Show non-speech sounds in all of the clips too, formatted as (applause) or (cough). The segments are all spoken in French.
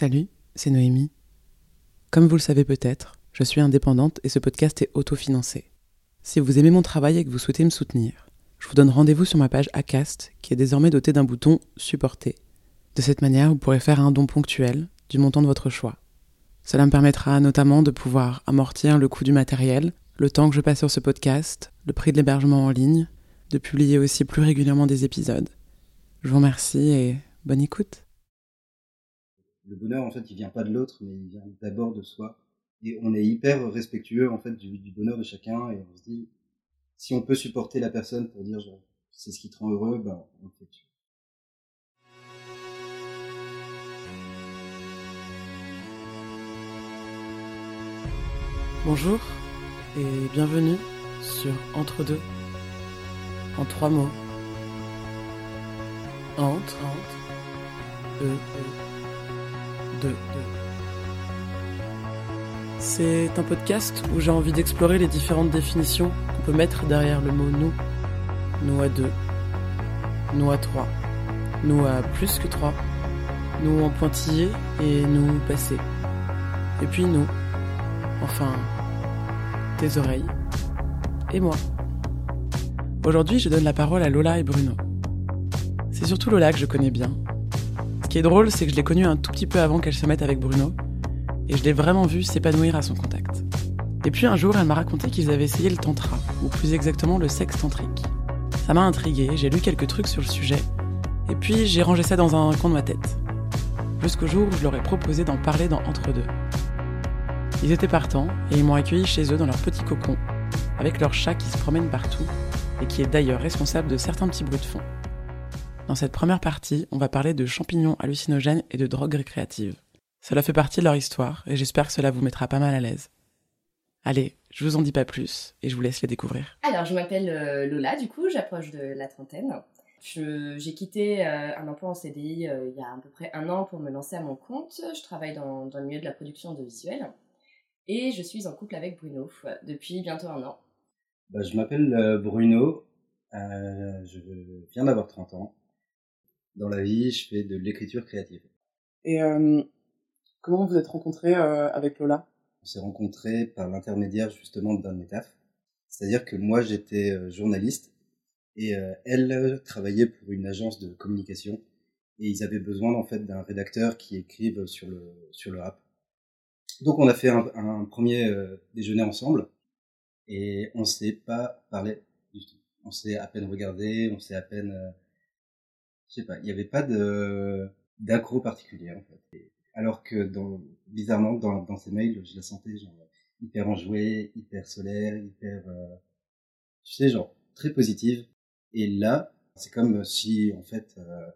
Salut, c'est Noémie. Comme vous le savez peut-être, je suis indépendante et ce podcast est autofinancé. Si vous aimez mon travail et que vous souhaitez me soutenir, je vous donne rendez-vous sur ma page Acast qui est désormais dotée d'un bouton Supporter. De cette manière, vous pourrez faire un don ponctuel du montant de votre choix. Cela me permettra notamment de pouvoir amortir le coût du matériel, le temps que je passe sur ce podcast, le prix de l'hébergement en ligne, de publier aussi plus régulièrement des épisodes. Je vous remercie et bonne écoute. Le bonheur, en fait, il vient pas de l'autre, mais il vient d'abord de soi. Et on est hyper respectueux, en fait, du, bonheur de chacun. Et on se dit, si on peut supporter la personne pour dire, genre, c'est ce qui te rend heureux, ben, on le fait. Bonjour et bienvenue sur Entre deux, en trois mots. Entre, entre, e, e, C'est un podcast où j'ai envie d'explorer les différentes définitions qu'on peut mettre derrière le mot nous. Nous à deux, nous à trois, nous à plus que trois, nous en pointillé et nous passé. Et puis nous, enfin, tes oreilles et moi. Aujourd'hui, je donne la parole à Lola et Bruno. C'est surtout Lola que je connais bien. Ce qui est drôle, c'est que je l'ai connue un tout petit peu avant qu'elle se mette avec Bruno, et je l'ai vraiment vue s'épanouir à son contact. Et puis un jour, elle m'a raconté qu'ils avaient essayé le tantra, ou plus exactement le sexe tantrique. Ça m'a intrigué, j'ai lu quelques trucs sur le sujet, et puis j'ai rangé ça dans un coin de ma tête. Jusqu'au jour où je leur ai proposé d'en parler dans Entre deux. Ils étaient partants et ils m'ont accueilli chez eux dans leur petit cocon, avec leur chat qui se promène partout et qui est d'ailleurs responsable de certains petits bruits de fond. Dans cette première partie, on va parler de champignons hallucinogènes et de drogues récréatives. Cela fait partie de leur histoire et j'espère que cela vous mettra pas mal à l'aise. Allez, je vous en dis pas plus et je vous laisse les découvrir. Alors, je m'appelle euh, Lola, du coup, j'approche de la trentaine. J'ai quitté euh, un emploi en CDI euh, il y a à peu près un an pour me lancer à mon compte. Je travaille dans, dans le milieu de la production de visuels. Et je suis en couple avec Bruno depuis bientôt un an. Bah, je m'appelle euh, Bruno, euh, je viens d'avoir 30 ans. Dans la vie, je fais de l'écriture créative. Et euh, comment vous êtes rencontrés euh, avec Lola? On s'est rencontrés par l'intermédiaire justement d'un tafs. C'est-à-dire que moi j'étais euh, journaliste et euh, elle travaillait pour une agence de communication et ils avaient besoin en fait d'un rédacteur qui écrive sur le sur le rap. Donc on a fait un, un premier euh, déjeuner ensemble et on s'est pas parlé du tout. On s'est à peine regardé, on s'est à peine, euh, je sais pas, il n'y avait pas de d'accro particulier en fait. Et alors que dans, bizarrement dans, dans ces mails, je la sentais genre hyper enjouée, hyper solaire, hyper, euh, tu sais, genre très positive. Et là, c'est comme si en fait euh,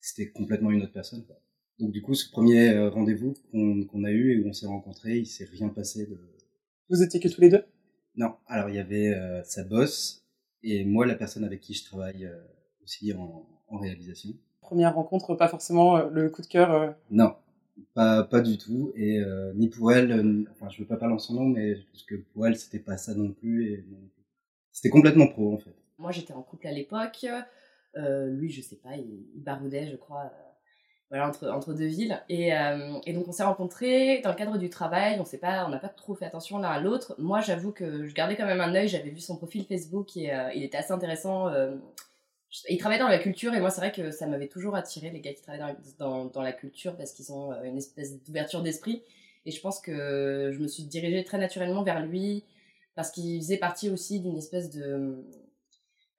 c'était complètement une autre personne. Quoi. Donc du coup, ce premier euh, rendez-vous qu'on qu a eu et où on s'est rencontrés, il s'est rien passé de. Vous étiez que tous les deux? Non. Alors il y avait euh, sa boss et moi, la personne avec qui je travaille euh, aussi en, en, réalisation. Première rencontre, pas forcément euh, le coup de cœur. Euh. Non, pas pas du tout. Et euh, ni pour elle, enfin je veux pas parler en son nom, mais parce que pour elle, c'était pas ça non plus. Et c'était complètement pro en fait. Moi, j'étais en couple à l'époque. lui, je sais pas, il, il baroudait, je crois voilà, entre, entre deux villes. Et, euh, et donc on s'est rencontrés dans le cadre du travail, on pas, on n'a pas trop fait attention l'un à l'autre. Moi j'avoue que je gardais quand même un œil, j'avais vu son profil Facebook et euh, il était assez intéressant. Euh, il travaillait dans la culture et moi c'est vrai que ça m'avait toujours attiré les gars qui travaillent dans, dans, la culture parce qu'ils ont une espèce d'ouverture d'esprit. Et je pense que je me suis dirigée très naturellement vers lui parce qu'il faisait partie aussi d'une espèce de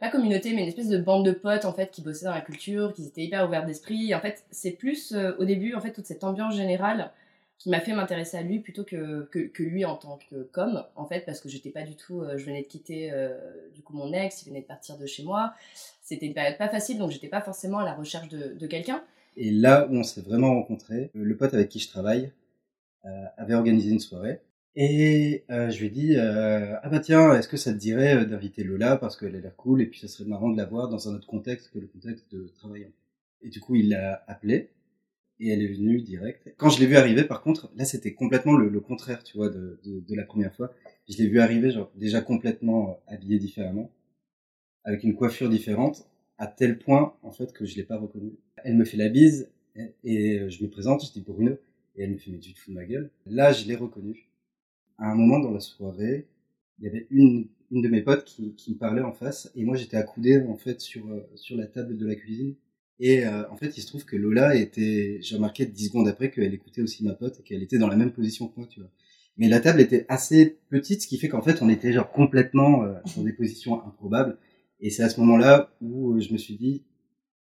pas communauté, mais une espèce de bande de potes en fait qui bossaient dans la culture, qui étaient hyper ouverts d'esprit. En fait, c'est plus euh, au début en fait toute cette ambiance générale qui m'a fait m'intéresser à lui plutôt que, que, lui en tant que com en fait parce que j'étais pas du tout euh, je venais de quitter euh, du coup mon ex il venait de partir de chez moi c'était une période pas facile donc j'étais pas forcément à la recherche de, quelqu'un et là où on s'est vraiment rencontrés le pote avec qui je travaille euh, avait organisé une soirée et euh, je lui ai dit euh, ah bah tiens est-ce que ça te dirait euh, d'inviter Lola parce qu'elle a l'air cool et puis ça serait marrant de la voir dans un autre contexte que le contexte de travail. Et du coup il l'a appelée et elle est venue direct. Quand je l'ai vue arriver par contre là c'était complètement le, contraire tu vois de, de, de, la première fois. Je l'ai vue arriver genre déjà complètement habillée différemment avec une coiffure différente à tel point en fait que je l'ai pas reconnue. Elle me fait la bise et je me présente je dis Bruno Et elle me fait, mais tu te fous de ma gueule? Là, je l'ai reconnue. À un moment dans la soirée, il y avait une, une de mes potes qui, qui me parlait en face, et moi j'étais accoudé en fait sur, euh, sur la table de la cuisine. Et euh, en fait, il se trouve que Lola était, j'ai remarqué dix secondes après qu'elle écoutait aussi ma pote et qu'elle était dans la même position que moi, tu vois. Mais la table était assez petite, ce qui fait qu'en fait, on était genre complètement euh, dans des positions improbables. Et c'est à ce moment-là où je me suis dit,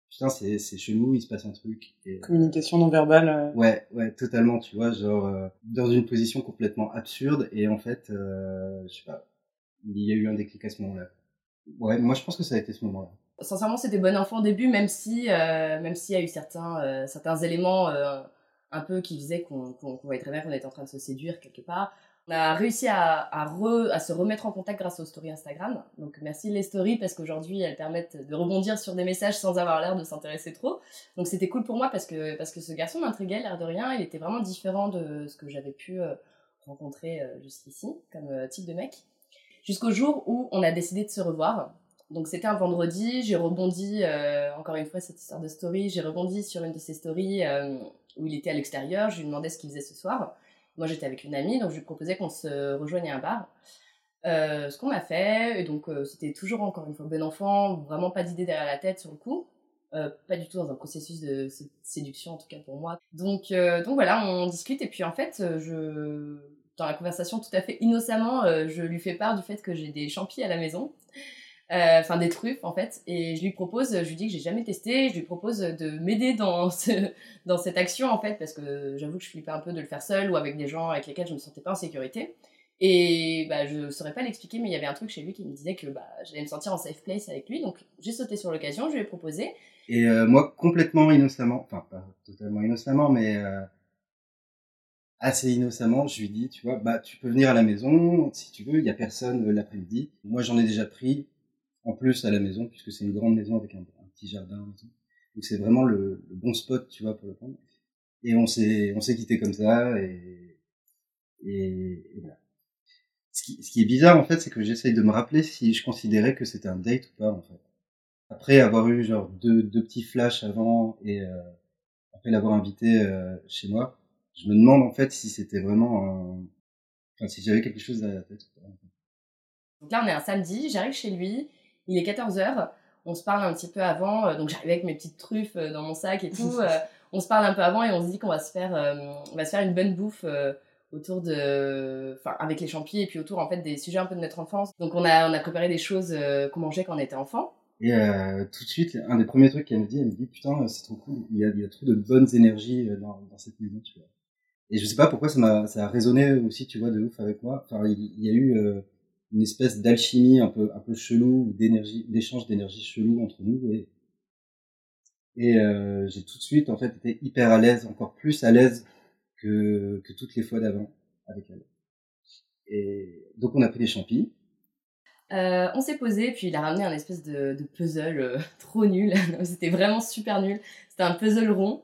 putain, c'est, c'est chelou, il se passe un truc. Et, Communication non verbale. euh, Ouais, ouais, totalement, tu vois, genre euh, dans une position complètement absurde et en fait, euh, je sais pas, il y a eu un déclic à ce moment-là. Ouais, moi je pense que ça a été ce moment-là. Sincèrement, c'était bon enfant au début, même si, euh, même s'il y a eu certains, euh, certains éléments euh, un peu qui faisaient qu'on qu'on qu'on voyait très bien qu'on était en train de se séduire quelque part. On a réussi à, à, se remettre en contact grâce aux stories Instagram. Donc merci les stories parce qu'aujourd'hui elles permettent de rebondir sur des messages sans avoir l'air de s'intéresser trop. Donc c'était cool pour moi parce que, parce que ce garçon m'intriguait, l'air de rien. Il était vraiment différent de ce que j'avais pu euh, rencontrer euh, jusqu'ici comme euh, type de mec. Jusqu'au jour où on a décidé de se revoir. Donc c'était un vendredi, j'ai rebondi, encore une fois cette histoire de story, j'ai rebondi sur une de ses stories où il était à l'extérieur, je lui demandais ce qu'il faisait ce soir. Moi j'étais avec une amie, donc je lui proposais qu'on se rejoigne à un bar. Euh, ce qu'on a fait, et donc euh, c'était toujours encore une fois bon enfant, vraiment pas d'idée derrière la tête sur le coup. Euh, pas du tout dans un processus de sé- séduction en tout cas pour moi. Donc, donc voilà, on discute et puis en fait, je dans la conversation tout à fait innocemment, je lui fais part du fait que j'ai des champis à la maison, Euh, enfin des truffes en fait, et je lui propose, je lui dis que j'ai jamais testé, je lui propose de m'aider dans (laughs) ce, dans cette action en fait, parce que j'avoue que je flippais un peu de le faire seul ou avec des gens avec lesquels je me sentais pas en sécurité. Et bah, je saurais pas l'expliquer, mais il y avait un truc chez lui qui me disait que bah, j'allais me sentir en safe place avec lui, donc j'ai sauté sur l'occasion, je lui ai proposé. Et euh, moi, complètement innocemment, enfin pas totalement innocemment, mais euh, assez innocemment, je lui dis, tu vois, bah tu peux venir à la maison si tu veux, il y a personne euh, l'après-midi. Moi, j'en ai déjà pris en plus à la maison puisque c'est une grande maison avec un, petit jardin. Donc c'est vraiment le, bon spot, tu vois, pour le prendre. Et on s'est on s'est quitté comme ça et et, voilà. Ce qui, ce qui est bizarre en fait, c'est que j'essaye de me rappeler si je considérais que c'était un date ou pas en fait. Après avoir eu genre deux, deux petits flashs avant et euh, après l'avoir invité euh, chez moi, je me demande en fait si c'était vraiment un... enfin si j'avais quelque chose derrière la tête. ou pas, en. Donc là, on est un samedi, j'arrive chez lui, il est 14h, on se parle un petit peu avant, euh, donc j'arrive avec mes petites truffes euh, dans mon sac et tout, euh, (laughs) on se parle un peu avant et on se dit qu'on va se faire, euh, on va se faire une bonne bouffe euh, autour de, enfin avec les champis et puis autour en fait des sujets un peu de notre enfance. Donc on a, on a préparé des choses euh, qu'on mangeait quand on était enfant. Et euh, tout de suite, un des premiers trucs qu'elle me dit, elle me dit putain c'est trop cool, il y a, il y a trop de bonnes énergies dans, dans cette maison, tu vois. Et je sais pas pourquoi ça m'a ça a résonné aussi, tu vois, de ouf avec moi. Enfin, il, il y a eu euh, une espèce d'alchimie un peu un peu chelou, d'énergie, d'échange d'énergie chelou entre nous et et euh, j'ai tout de suite en fait été hyper à l'aise, encore plus à l'aise que que toutes les fois d'avant avec elle. Et donc on a pris des champis. Euh, on s'est posé, puis il a ramené un espèce de, de puzzle euh, (laughs) trop nul. (laughs) C'était vraiment super nul. C'était un puzzle rond.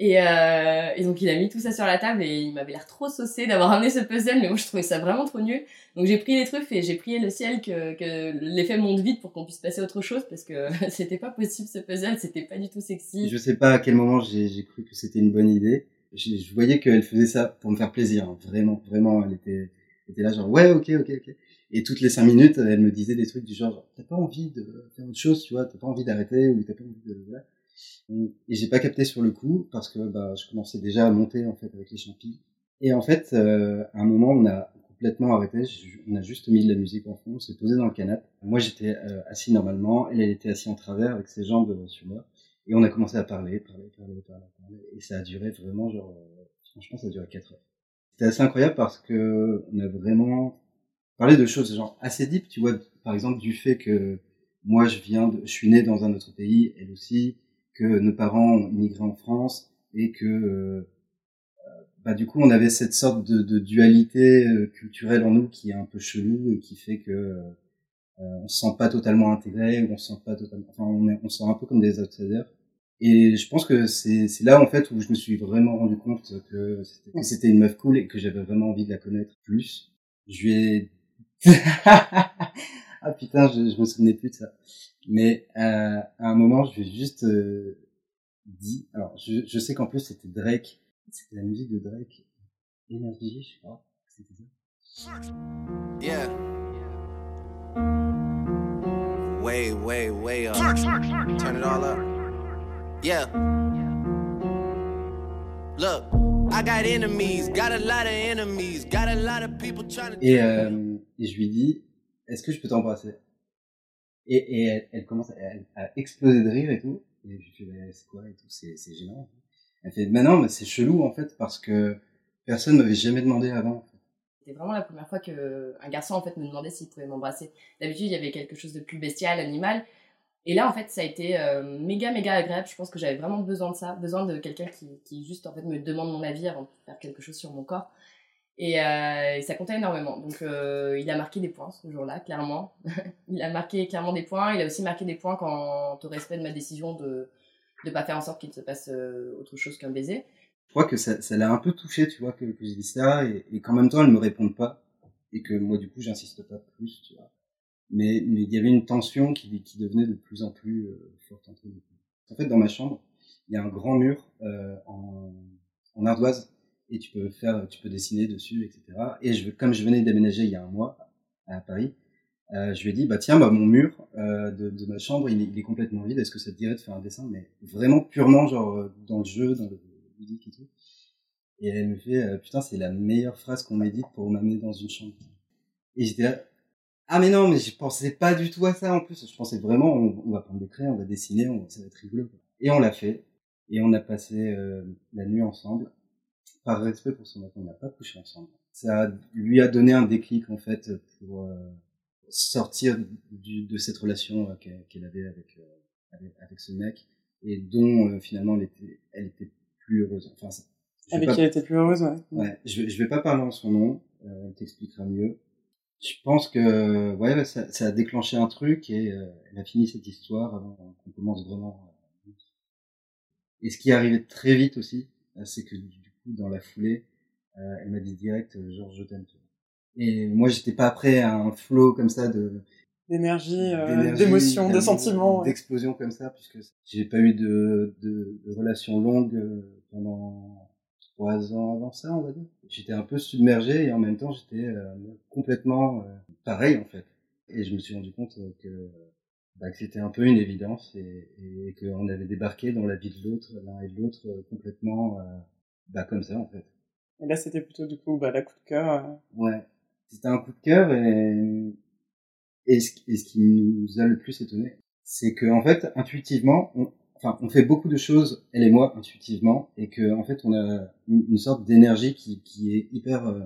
Et, euh, et donc il a mis tout ça sur la table et il m'avait l'air trop saucé d'avoir ramené ce puzzle, mais moi je trouvais ça vraiment trop nul. Donc j'ai pris les trucs et j'ai prié le ciel que, que l'effet monte vite pour qu'on puisse passer à autre chose parce que (laughs) c'était pas possible ce puzzle, c'était pas du tout sexy. Je sais pas à quel moment j'ai cru que c'était une bonne idée. Je, je voyais qu'elle faisait ça pour me faire plaisir, hein. vraiment, vraiment. Elle était, était là genre ouais, ok, ok, ok. Et toutes les cinq minutes, elle me disait des trucs du genre, genre, t'as pas envie de faire autre chose, tu vois, t'as pas envie d'arrêter ou t'as pas envie de voilà. Et j'ai pas capté sur le coup parce que bah je commençais déjà à monter en fait avec les champis. Et en fait, euh, à un moment, on a complètement arrêté. On a juste mis de la musique en fond, on s'est posé dans le canapé. Moi, j'étais euh, assis normalement, elle, elle était assise en travers avec ses jambes euh, sur moi. Et on a commencé à parler, parler, parler, parler, parler. Et ça a duré vraiment, genre, euh, franchement, ça a duré 4 heures. C'était assez incroyable parce que on a vraiment parlé de choses, genre, assez deep, tu vois, par exemple, du fait que moi, je viens de, je suis né dans un autre pays, elle aussi, que nos parents ont immigré en France et que, euh, bah, du coup, on avait cette sorte de, de dualité euh, culturelle en nous qui est un peu chelou et qui fait que, euh, on se sent pas totalement intégré, ou on se sent pas totalement, enfin, on, est, on se sent un peu comme des outsiders. Et je pense que c'est là en fait où je me suis vraiment rendu compte que c'était une meuf cool et que j'avais vraiment envie de la connaître plus. Je lui ai ah putain, je, je me souvenais plus de ça. Mais euh, à un moment, je lui ai juste euh, dit. Alors, je, je sais qu'en plus c'était Drake C'était la musique de Drake. Energy, je crois. C'était ça. Yeah. Way, way, way up. Turn it all up. Yeah. Look, I got enemies, got a lot of enemies, got a lot of people trying to. Et, euh, et je lui dis, est-ce que je peux t'embrasser Et, elle, commence à, exploser de rire et tout. Et je fais, bah, c'est quoi et tout, c'est, c'est gênant. Elle fait, bah non, mais c'est chelou en fait parce que personne m'avait jamais demandé avant. C'était vraiment la première fois que un garçon en fait me demandait s'il pouvait m'embrasser. D'habitude, il y avait quelque chose de plus bestial, animal. Et là, en fait, ça a été euh, méga, méga agréable. Je pense que j'avais vraiment besoin de ça, besoin de quelqu'un qui, qui juste en fait me demande mon avis avant de faire quelque chose sur mon corps. Et, euh, ça comptait énormément. Donc, euh, il a marqué des points ce jour-là, clairement. (laughs) il a marqué clairement des points. Il a aussi marqué des points quant au respect de ma décision de ne pas faire en sorte qu'il se passe euh, autre chose qu'un baiser. Je crois que ça, ça l'a un peu touché, tu vois, que, que je dis ça, et, et qu'en même temps, elle me réponde pas, et que moi, du coup, j'insiste pas plus, tu vois. Mais mais il y avait une tension qui, qui devenait de plus en plus euh, forte entre nous. En fait, dans ma chambre, il y a un grand mur euh, en, en ardoise, et tu peux faire, tu peux dessiner dessus, etc. Et je, comme je venais d'aménager il y a un mois à Paris, euh, je lui ai dit, bah tiens, bah mon mur euh, de, de ma chambre, il est, il est complètement vide. Est-ce que ça te dirait de faire un dessin, mais vraiment purement genre euh, dans le jeu, dans le ludique et tout? Et elle me fait, euh, putain, c'est la meilleure phrase qu'on m'ait dite pour m'amener dans une chambre. Et j'étais là, ah mais non, mais je pensais pas du tout à ça en plus. Je pensais vraiment, on, on va prendre des crayons, on va dessiner, on, ça va être rigolo. Et on l'a fait. Et on a passé euh, la nuit ensemble. Par respect pour son enfant, on n'a pas couché ensemble. Ça lui a donné un déclic en fait pour euh, sortir du, de cette relation euh, qu'elle avait avec, euh, avec, avec ce mec et dont euh, finalement elle était elle était plus heureuse. Enfin, avec pas... qui elle était plus heureuse, ouais. Ouais, je, je vais pas parler en son nom, euh, elle t'expliquera mieux. Je pense que ouais, ça, ça a déclenché un truc et euh, elle a fini cette histoire avant qu'on commence vraiment. Et ce qui est arrivé très vite aussi, c'est que du dans la foulée, euh, elle m'a dit direct genre je t'aime. Et moi j'étais pas prêt à un flow comme ça de d'énergie, euh, d'émotion, de sentiments, d'explosion comme ça, puisque j'ai pas eu de, de, de relation longue euh, pendant trois ans avant ça, on va dire. J'étais un peu submergé et en même temps j'étais euh, complètement euh, pareil en fait. Et je me suis rendu compte que, bah, que c'était un peu une évidence et, et qu'on avait débarqué dans la vie de l'autre, l'un et l'autre, euh, complètement bah, comme ça en fait. Et là c'était plutôt du coup bah, la coup de cœur. Ouais, c'était un coup de cœur et et ce, et ce, qui nous a le plus étonné, c'est que en fait, intuitivement, on, enfin, on fait beaucoup de choses, elle et moi, intuitivement, et que en fait, on a une, une sorte d'énergie qui, qui est hyper euh,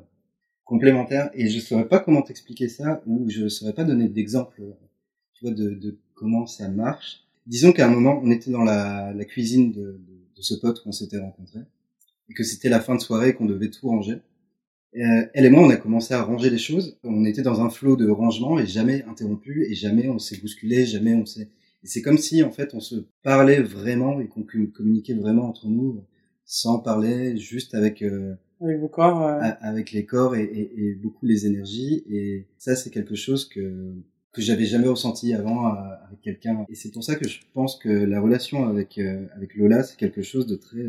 complémentaire. Et je saurais pas comment t'expliquer ça, ou je saurais pas donner d'exemple, tu vois, de, de, comment ça marche. Disons qu'à un moment, on était dans la, la cuisine de, de, de ce pote qu'on s'était rencontré, et que c'était la fin de soirée, qu'on devait tout ranger. Euh, elle et moi, on a commencé à ranger les choses. On était dans un flot de rangement et jamais interrompu et jamais on s'est bousculé, jamais on s'est. Et c'est comme si en fait on se parlait vraiment et qu'on communiquait vraiment entre nous sans parler, juste avec euh, avec vos corps, euh... avec les corps et, et, et, beaucoup les énergies. Et ça, c'est quelque chose que que j'avais jamais ressenti avant euh, avec quelqu'un. Et c'est pour ça que je pense que la relation avec euh, avec Lola, c'est quelque chose de très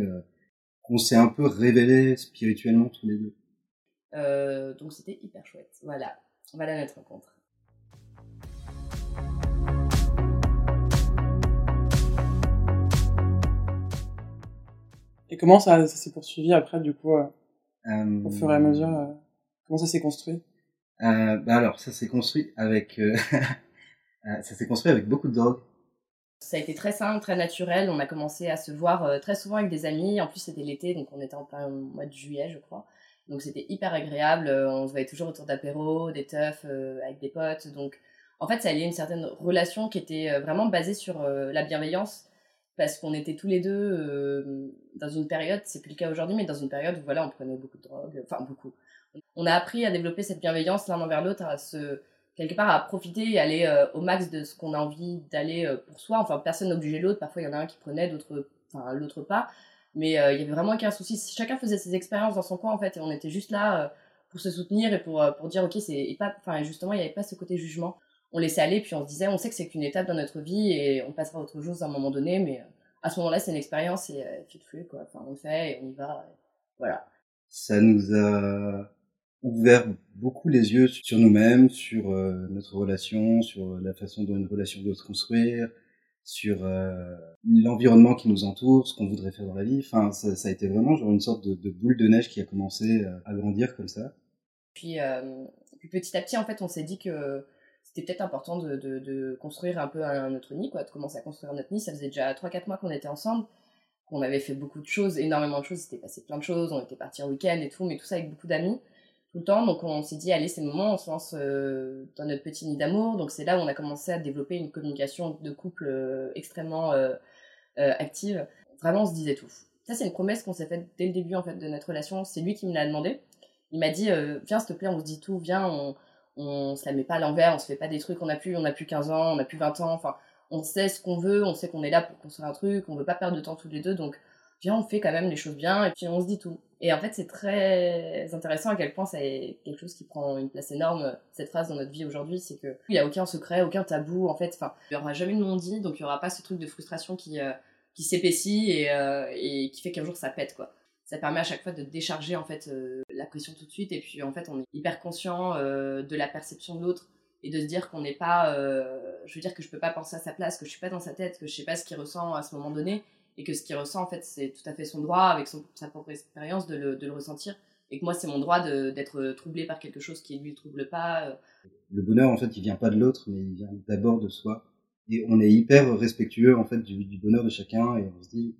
qu'on s'est un peu révélé spirituellement tous les deux. Euh, donc c'était hyper chouette. Voilà, voilà notre rencontre. Et comment ça, ça s'est poursuivi après, du coup, euh, euh, au fur et à mesure euh, Comment ça s'est construit? Bah Alors, ça s'est construit avec... (laughs) ça s'est construit avec beaucoup de drogue. Ça a été très simple, très naturel. On a commencé à se voir très souvent avec des amis. En plus, c'était l'été, donc on était en plein mois de juillet, je crois. Donc c'était hyper agréable. On se voyait toujours autour d'apéros, des teufs euh, avec des potes. Donc en fait, ça allait une certaine relation qui était vraiment basée sur euh, la bienveillance parce qu'on était tous les deux euh, dans une période, c'est plus le cas aujourd'hui, mais dans une période où voilà, on prenait beaucoup de drogue, enfin beaucoup. On a appris à développer cette bienveillance l'un envers l'autre, à se quelque part à profiter et aller euh, au max de ce qu'on a envie d'aller euh, pour soi. Enfin, personne n'obligeait l'autre. Parfois, il y en a un qui prenait, d'autres, enfin l'autre pas. Mais euh, il y avait vraiment aucun souci. Chacun faisait ses expériences dans son coin en fait, et on était juste là pour se soutenir et pour pour dire ok c'est pas, enfin justement il n'y avait pas ce côté jugement. On laissait aller puis on se disait on sait que c'est qu'une étape dans notre vie et on passera à autre chose à un moment donné, mais à ce moment-là c'est une expérience et free quoi. Enfin on le fait et on y va. Voilà. Ça nous a ouvert beaucoup les yeux sur nous-mêmes, sur euh, notre relation, sur la façon dont une relation doit se construire, sur euh, l'environnement qui nous entoure, ce qu'on voudrait faire dans la vie. Enfin, ça, a été vraiment genre une sorte de, boule de neige qui a commencé euh, à grandir comme ça. Puis, euh, puis petit à petit, en fait, on s'est dit que c'était peut-être important de, construire un peu notre nid, quoi, de commencer à construire notre nid. Ça faisait déjà 3-4 mois qu'on était ensemble, qu'on avait fait beaucoup de choses, énormément de choses, c'était passé plein de choses, on était partis en week-end et tout, mais tout ça avec beaucoup d'amis tout le temps. Donc on s'est dit, allez, c'est le moment, on se lance euh, dans notre petit nid d'amour. Donc c'est là où on a commencé à développer une communication de couple euh, extrêmement euh, active. Vraiment, on se disait tout. Ça, c'est une promesse qu'on s'est faite dès le début en fait de notre relation. C'est lui qui me l'a demandé. Il m'a dit, viens, s'il te plaît, on se dit tout, viens, on, on se la met pas à l'envers, on se fait pas des trucs, on a plus, on a plus 15 ans, on a plus 20 ans, enfin, on sait ce qu'on veut, on sait qu'on est là pour construire un truc, on veut pas perdre de temps tous les deux, donc on fait quand même les choses bien, et puis on se dit tout. Et en fait, c'est très intéressant à quel point c'est quelque chose qui prend une place énorme, cette phrase dans notre vie aujourd'hui, c'est que il n'y a aucun secret, aucun tabou, en fait, enfin, il n'y aura jamais de non-dit, donc il n'y aura pas ce truc de frustration qui, euh, qui s'épaissit et, euh, et qui fait qu'un jour ça pète, quoi. Ça permet à chaque fois de décharger, en fait, euh, la pression tout de suite, et puis, en fait, on est hyper conscient de la perception de l'autre, et de se dire qu'on n'est pas, je veux dire que je peux pas penser à sa place, que je suis pas dans sa tête, que je sais pas ce qu'il ressent à ce moment donné, et que ce qu'il ressent, en fait, c'est tout à fait son droit, avec sa propre expérience, de le, ressentir. Et que moi, c'est mon droit d'être troublé par quelque chose qui lui ne trouble pas. euh. Le bonheur, en fait, il vient pas de l'autre, mais il vient d'abord de soi. Et on est hyper respectueux, en fait, du, bonheur de chacun, et on se dit,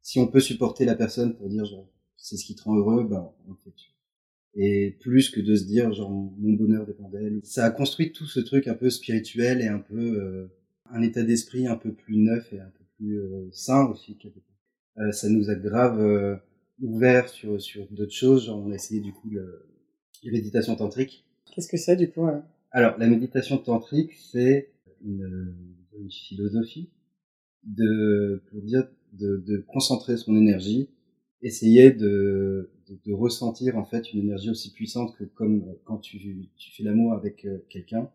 si on peut supporter la personne pour dire, genre, c'est ce qui te rend heureux, ben, on fait. Et plus que de se dire, genre, mon bonheur dépend d'elle. Ça a construit tout ce truc un peu spirituel et un peu, euh, un état d'esprit un peu plus neuf et un peu plus euh, sain aussi quelque part. Euh, ça nous a grave euh, ouvert sur sur d'autres choses. Genre on a essayé du coup le, la méditation tantrique. Qu'est-ce que c'est du coup ouais. Alors la méditation tantrique c'est une, une, philosophie de pour dire de, de concentrer son énergie, essayer de, de, de ressentir en fait une énergie aussi puissante que comme quand tu tu fais l'amour avec quelqu'un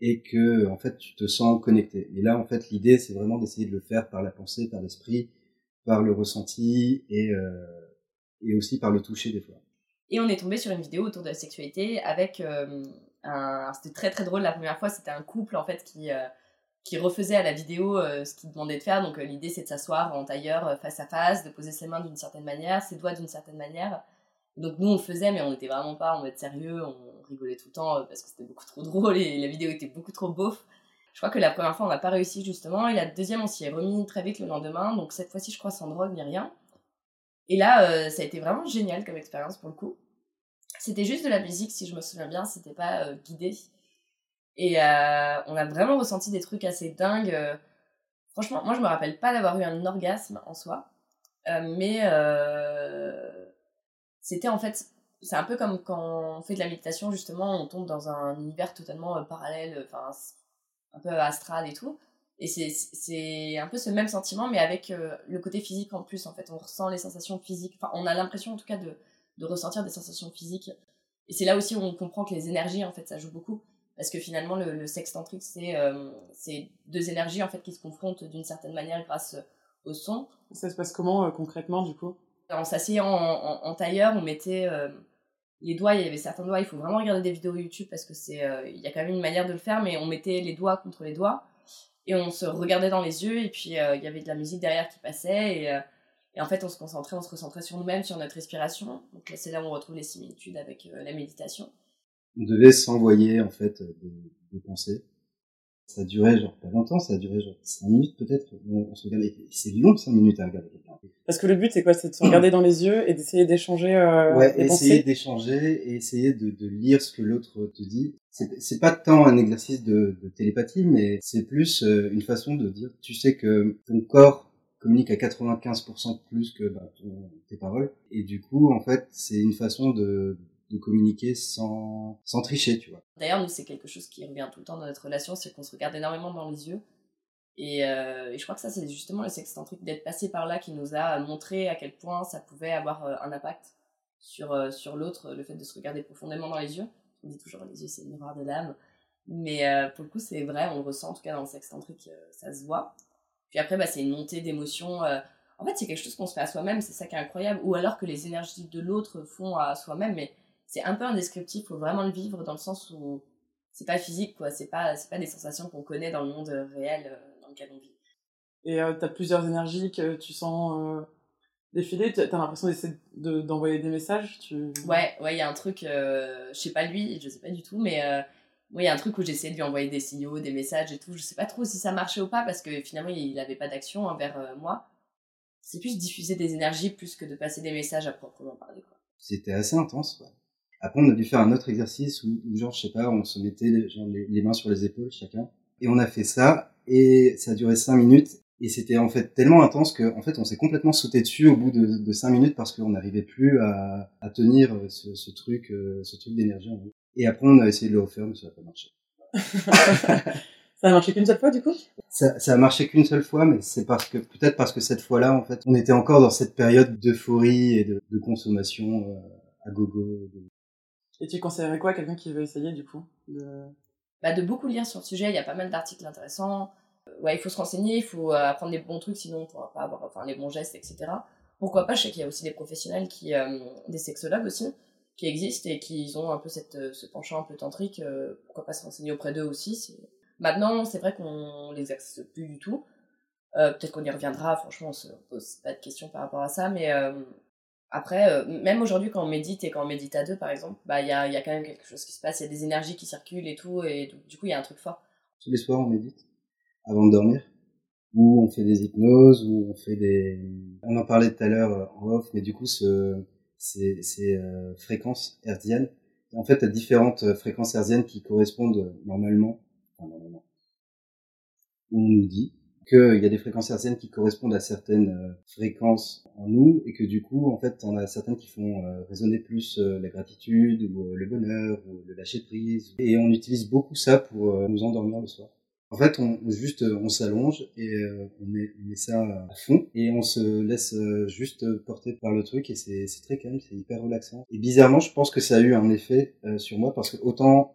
et que en fait tu te sens connecté. Et là en fait l'idée c'est vraiment d'essayer de le faire par la pensée, par l'esprit, par le ressenti et euh, et aussi par le toucher des fois. Et on est tombé sur une vidéo autour de la sexualité avec euh, un c'était très très drôle la première fois, c'était un couple en fait qui euh, qui refaisait à la vidéo ce qu'il demandait de faire. Donc l'idée c'est de s'asseoir en tailleur face à face, de poser ses mains d'une certaine manière, ses doigts d'une certaine manière. Donc nous on le faisait mais on n'était vraiment pas en mode sérieux, rigolait tout le temps parce que c'était beaucoup trop (laughs) drôle et la vidéo était beaucoup trop beauf. Je crois que la première fois on n'a pas réussi justement et la deuxième on s'y est remis très vite le lendemain donc cette fois-ci je crois sans drogue ni rien. Et là euh, ça a été vraiment génial comme expérience pour le coup. C'était juste de la musique si je me souviens bien, c'était pas euh, guidé. Et euh, on a vraiment ressenti des trucs assez dingues. Franchement, moi je me rappelle pas d'avoir eu un orgasme en soi, mais c'était en fait c'est un peu comme quand on fait de la méditation, justement, on tombe dans un univers totalement euh, parallèle, enfin, un peu astral et tout. Et c'est un peu ce même sentiment, mais avec euh, le côté physique en plus, en fait. On ressent les sensations physiques. Enfin, on a l'impression, en tout cas, de, de ressentir des sensations physiques. Et c'est là aussi où on comprend que les énergies, en fait, ça joue beaucoup. Parce que finalement, le, le sexe tantrique, c'est euh, deux énergies, en fait, qui se confrontent d'une certaine manière grâce au son. Ça se passe comment, euh, concrètement, du coup? En s'asseyant en, en, en, tailleur, on mettait euh, les doigts, il y avait certains doigts, il faut vraiment regarder des vidéos YouTube parce que c'est, euh, il y a quand même une manière de le faire, mais on mettait les doigts contre les doigts et on se regardait dans les yeux et puis euh, il y avait de la musique derrière qui passait et, euh, en fait on se concentrait, on se recentrait sur nous-mêmes, sur notre respiration. Donc c'est là où on retrouve les similitudes avec la méditation. On devait s'envoyer en fait des, des pensées. Ça durait genre pas longtemps, ça a duré genre 5 minutes peut-être. On, on se regardait, c'est long 5 minutes à regarder quelqu'un. Parce que le but c'est quoi? C'est de se regarder dans les yeux et d'essayer d'échanger euh, Ouais, des essayer d'échanger et essayer de, de lire ce que l'autre te dit. C'est pas tant un exercice de, de télépathie, mais c'est plus euh, une façon de dire, tu sais que ton corps communique à 95% plus que bah, tes paroles. Et du coup, en fait, c'est une façon de, de communiquer sans, sans tricher, tu vois. D'ailleurs, nous, c'est quelque chose qui revient tout le temps dans notre relation, c'est qu'on se regarde énormément dans les yeux. Et, euh, et je crois que ça, c'est justement le sextantrique d'être passé par là qui nous a montré à quel point ça pouvait avoir euh, un impact sur, euh, sur l'autre, le fait de se regarder profondément dans les yeux. On dit toujours les yeux, c'est le miroir de l'âme. Mais euh, pour le coup, c'est vrai, on le ressent, en tout cas dans le sextantrique, ça se voit. Puis après, bah, c'est une montée d'émotions. en fait, c'est quelque chose qu'on se fait à soi-même, c'est ça qui est incroyable. Ou alors que les énergies de l'autre font à soi-même, mais c'est un peu indescriptible, faut vraiment le vivre dans le sens où c'est pas physique, quoi. C'est pas, c'est pas des sensations qu'on connaît dans le monde réel euh, dans lequel on vit. Et euh, t'as plusieurs énergies que tu sens euh, défiler, t'as l'impression d'essayer de- d'envoyer des messages tu... Ouais, ouais, il y a un truc, euh, je sais pas lui, je sais pas du tout, mais euh, ouais, il y a un truc où j'essaie de lui envoyer des signaux, des messages et tout. Je sais pas trop si ça marchait ou pas parce que finalement il avait pas d'action envers euh, moi. C'est plus diffuser des énergies plus que de passer des messages à proprement parler, quoi. C'était assez intense. ouais. Après, on a dû faire un autre exercice où, où genre, je sais pas, on se mettait genre, les, les mains sur les épaules chacun. Et on a fait ça, et ça a duré cinq minutes. Et c'était en fait tellement intense que, en fait, on s'est complètement sauté dessus au bout de, de cinq minutes parce qu'on n'arrivait plus à, à tenir euh, ce, ce truc, euh, ce truc d'énergie en nous. Et après, on a essayé de le refaire, mais ça n'a pas marché. (laughs) ça a marché qu'une seule fois du coup? Ça, ça a marché qu'une seule fois, mais c'est parce que peut-être parce que cette fois-là, en fait, on était encore dans cette période d'euphorie et de, de consommation euh, à gogo. de- Et tu conseillerais quoi à quelqu'un qui veut essayer du coup de... Bah, de beaucoup lire sur le sujet, il y a pas mal d'articles intéressants. Euh, Ouais, il faut se renseigner, il faut euh, apprendre les bons trucs, sinon on pourra pas avoir enfin, les bons gestes, etc. Pourquoi pas, je sais qu'il y a aussi des professionnels, qui, euh, des sexologues aussi, qui existent et qui ont un peu cette, ce penchant un peu tantrique. pourquoi pas se renseigner auprès d'eux aussi. Maintenant, c'est vrai qu'on les accesse plus du tout. Peut-être qu'on y reviendra, franchement, on se pose pas de questions par rapport à ça, mais après, euh, même aujourd'hui, quand on médite et quand on médite à deux, par exemple, bah, il y a, il y a quand même quelque chose qui se passe, il y a des énergies qui circulent et tout, et du coup, il y a un truc fort. tous les soirs on médite avant de dormir ou on fait des hypnoses ou on fait des on en parlait tout à l'heure euh, en off mais du coup ce ces, ces euh, fréquences hertziennes en fait à différentes euh, fréquences hertziennes qui correspondent normalement enfin, normalement on nous dit qu'il y a des fréquences hertziennes qui correspondent à certaines euh, fréquences en nous et que du coup en fait on a certaines qui font euh, résonner plus euh, la gratitude ou le bonheur ou le lâcher prise et on utilise beaucoup ça pour nous endormir le soir en fait, on juste on s'allonge et on met, on met ça à fond et on se laisse juste porter par le truc et c'est très calme, c'est hyper relaxant. Et bizarrement, je pense que ça a eu un effet sur moi parce que autant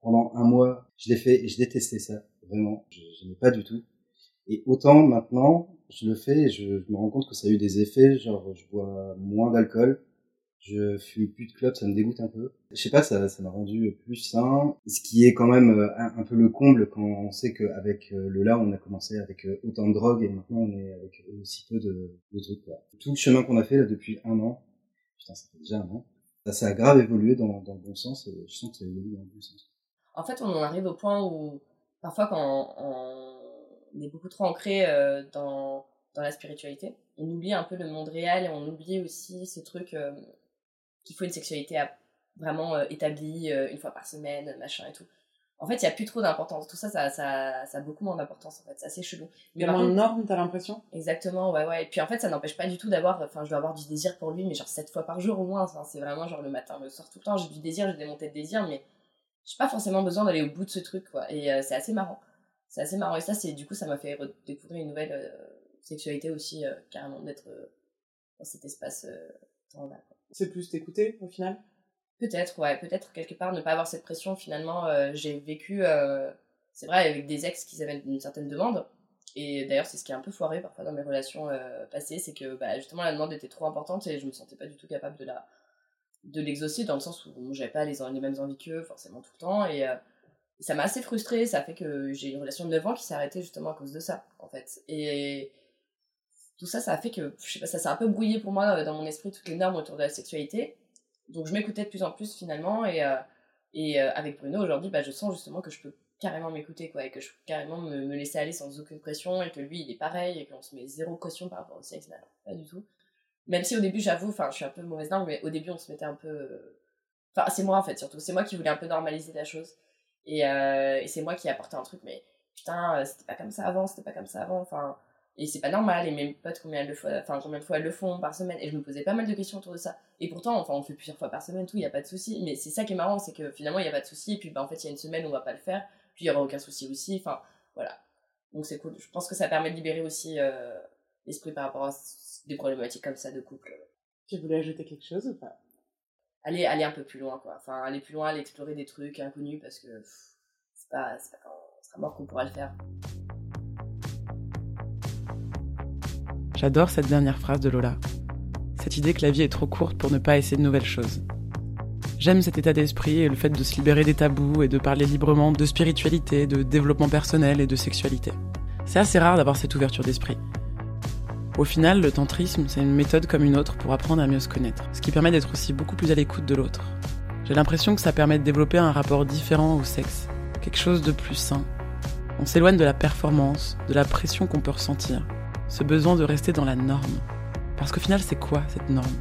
pendant un mois je l'ai fait et je détestais ça vraiment, je, je n'ai pas du tout. Et autant maintenant je le fais et je, me rends compte que ça a eu des effets, genre je bois moins d'alcool, je fume plus de clopes, ça me dégoûte un peu. Je sais pas, ça m'a rendu plus sain. Ce qui est quand même euh, un, peu le comble quand on sait qu'avec euh, le là, on a commencé avec euh, autant de drogue et maintenant on est avec aussi peu de, trucs. Quoi. Tout le chemin qu'on a fait là depuis un an, putain, ça fait déjà un an. Ça, ça a grave évolué dans, dans le bon sens et je sens que ça évolue dans le bon sens. En fait, on en arrive au point où, parfois, quand on est beaucoup trop ancré euh, dans, dans la spiritualité, on oublie un peu le monde réel et on oublie aussi ce truc euh, qu'il faut une sexualité à- vraiment euh, établie une fois par semaine, machin et tout. En fait, il n'y a plus trop d'importance. Tout ça ça, ça, ça a beaucoup moins d'importance, en fait. C'est assez chelou. Par moins de contre- normes, t'as l'impression? Exactement, ouais, ouais. Et puis en fait, ça n'empêche pas du tout d'avoir, enfin, je dois avoir du désir pour lui, mais genre 7 fois par jour au moins. Enfin, c'est vraiment genre le matin, le soir, tout le temps. J'ai du désir, j'ai des montées de désir, mais j'ai pas forcément besoin d'aller au bout de ce truc, quoi. Et euh, c'est assez marrant. C'est assez marrant. Et ça, c'est du coup, ça m'a fait découvrir une nouvelle euh, sexualité aussi, euh, carrément, d'être euh, dans cet espace temps-là. C'est plus t'écouter au final? Peut-être, ouais, peut-être quelque part ne pas avoir cette pression. Finalement, j'ai vécu, c'est vrai, avec des ex qui avaient une certaine demande. Et d'ailleurs, c'est ce qui est un peu foiré parfois dans mes relations passées, c'est que bah, justement la demande était trop importante et je me sentais pas du tout capable de la de l'exaucer dans le sens où bon, j'avais pas les, les mêmes envies qu'eux forcément tout le temps et ça m'a assez frustrée. Ça fait que j'ai une relation de 9 ans qui s'est arrêtée justement à cause de ça, en fait. Et tout ça, ça a fait que, je sais pas, ça s'est un peu brouillé pour moi euh, dans mon esprit toutes les normes autour de la sexualité. Donc je m'écoutais de plus en plus finalement et, euh, euh, avec Bruno aujourd'hui, bah, je sens justement que je peux carrément m'écouter quoi et que je peux carrément me, laisser aller sans aucune pression et que lui il est pareil et qu'on se met zéro caution par rapport au sexe, bah, pas du tout. Même si au début j'avoue, enfin je suis un peu mauvaise langue, mais au début on se mettait un peu... Enfin c'est moi en fait surtout, c'est moi qui voulais un peu normaliser la chose et, euh, et c'est moi qui ai apporté un truc mais putain euh, c'était pas comme ça avant, c'était pas comme ça avant, enfin... Et c'est pas normal, et mes potes, combien, le font, enfin, combien de fois elles le font par semaine, et je me posais pas mal de questions autour de ça. Et pourtant, enfin, on fait plusieurs fois par semaine, tout, il y a pas de souci. Mais c'est ça qui est marrant, c'est que finalement, il y a pas de souci, et puis bah, en fait, il y a une semaine où on va pas le faire, puis il y aura aucun souci aussi, enfin, voilà. Donc c'est cool. Je pense que ça permet de libérer aussi euh, l'esprit par rapport à des problématiques comme ça de couple. Tu voulais ajouter quelque chose ou pas? Aller, aller un peu plus loin, quoi. Enfin, aller plus loin, aller explorer des trucs inconnus, parce que c'est pas, c'est pas mort qu'on pourra le faire. J'adore cette dernière phrase de Lola. Cette idée que la vie est trop courte pour ne pas essayer de nouvelles choses. J'aime cet état d'esprit et le fait de se libérer des tabous et de parler librement de spiritualité, de développement personnel et de sexualité. C'est assez rare d'avoir cette ouverture d'esprit. Au final, le tantrisme, c'est une méthode comme une autre pour apprendre à mieux se connaître, ce qui permet d'être aussi beaucoup plus à l'écoute de l'autre. J'ai l'impression que ça permet de développer un rapport différent au sexe, quelque chose de plus sain. On s'éloigne de la performance, de la pression qu'on peut ressentir, ce besoin de rester dans la norme. Parce qu'au final, c'est quoi cette norme?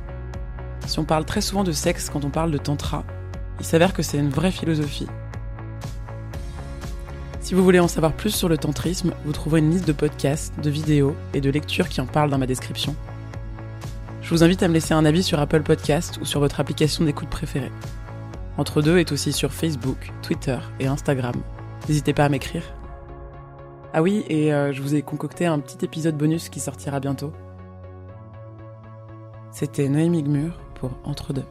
Si on parle très souvent de sexe quand on parle de tantra, il s'avère que c'est une vraie philosophie. Si vous voulez en savoir plus sur le tantrisme, vous trouverez une liste de podcasts, de vidéos et de lectures qui en parlent dans ma description. Je vous invite à me laisser un avis sur Apple Podcast ou sur votre application d'écoute préférée. Entre deux est aussi sur Facebook, Twitter et Instagram. N'hésitez pas à m'écrire. Ah oui, et euh, je vous ai concocté un petit épisode bonus qui sortira bientôt. C'était Noémie Gmur pour Entre deux.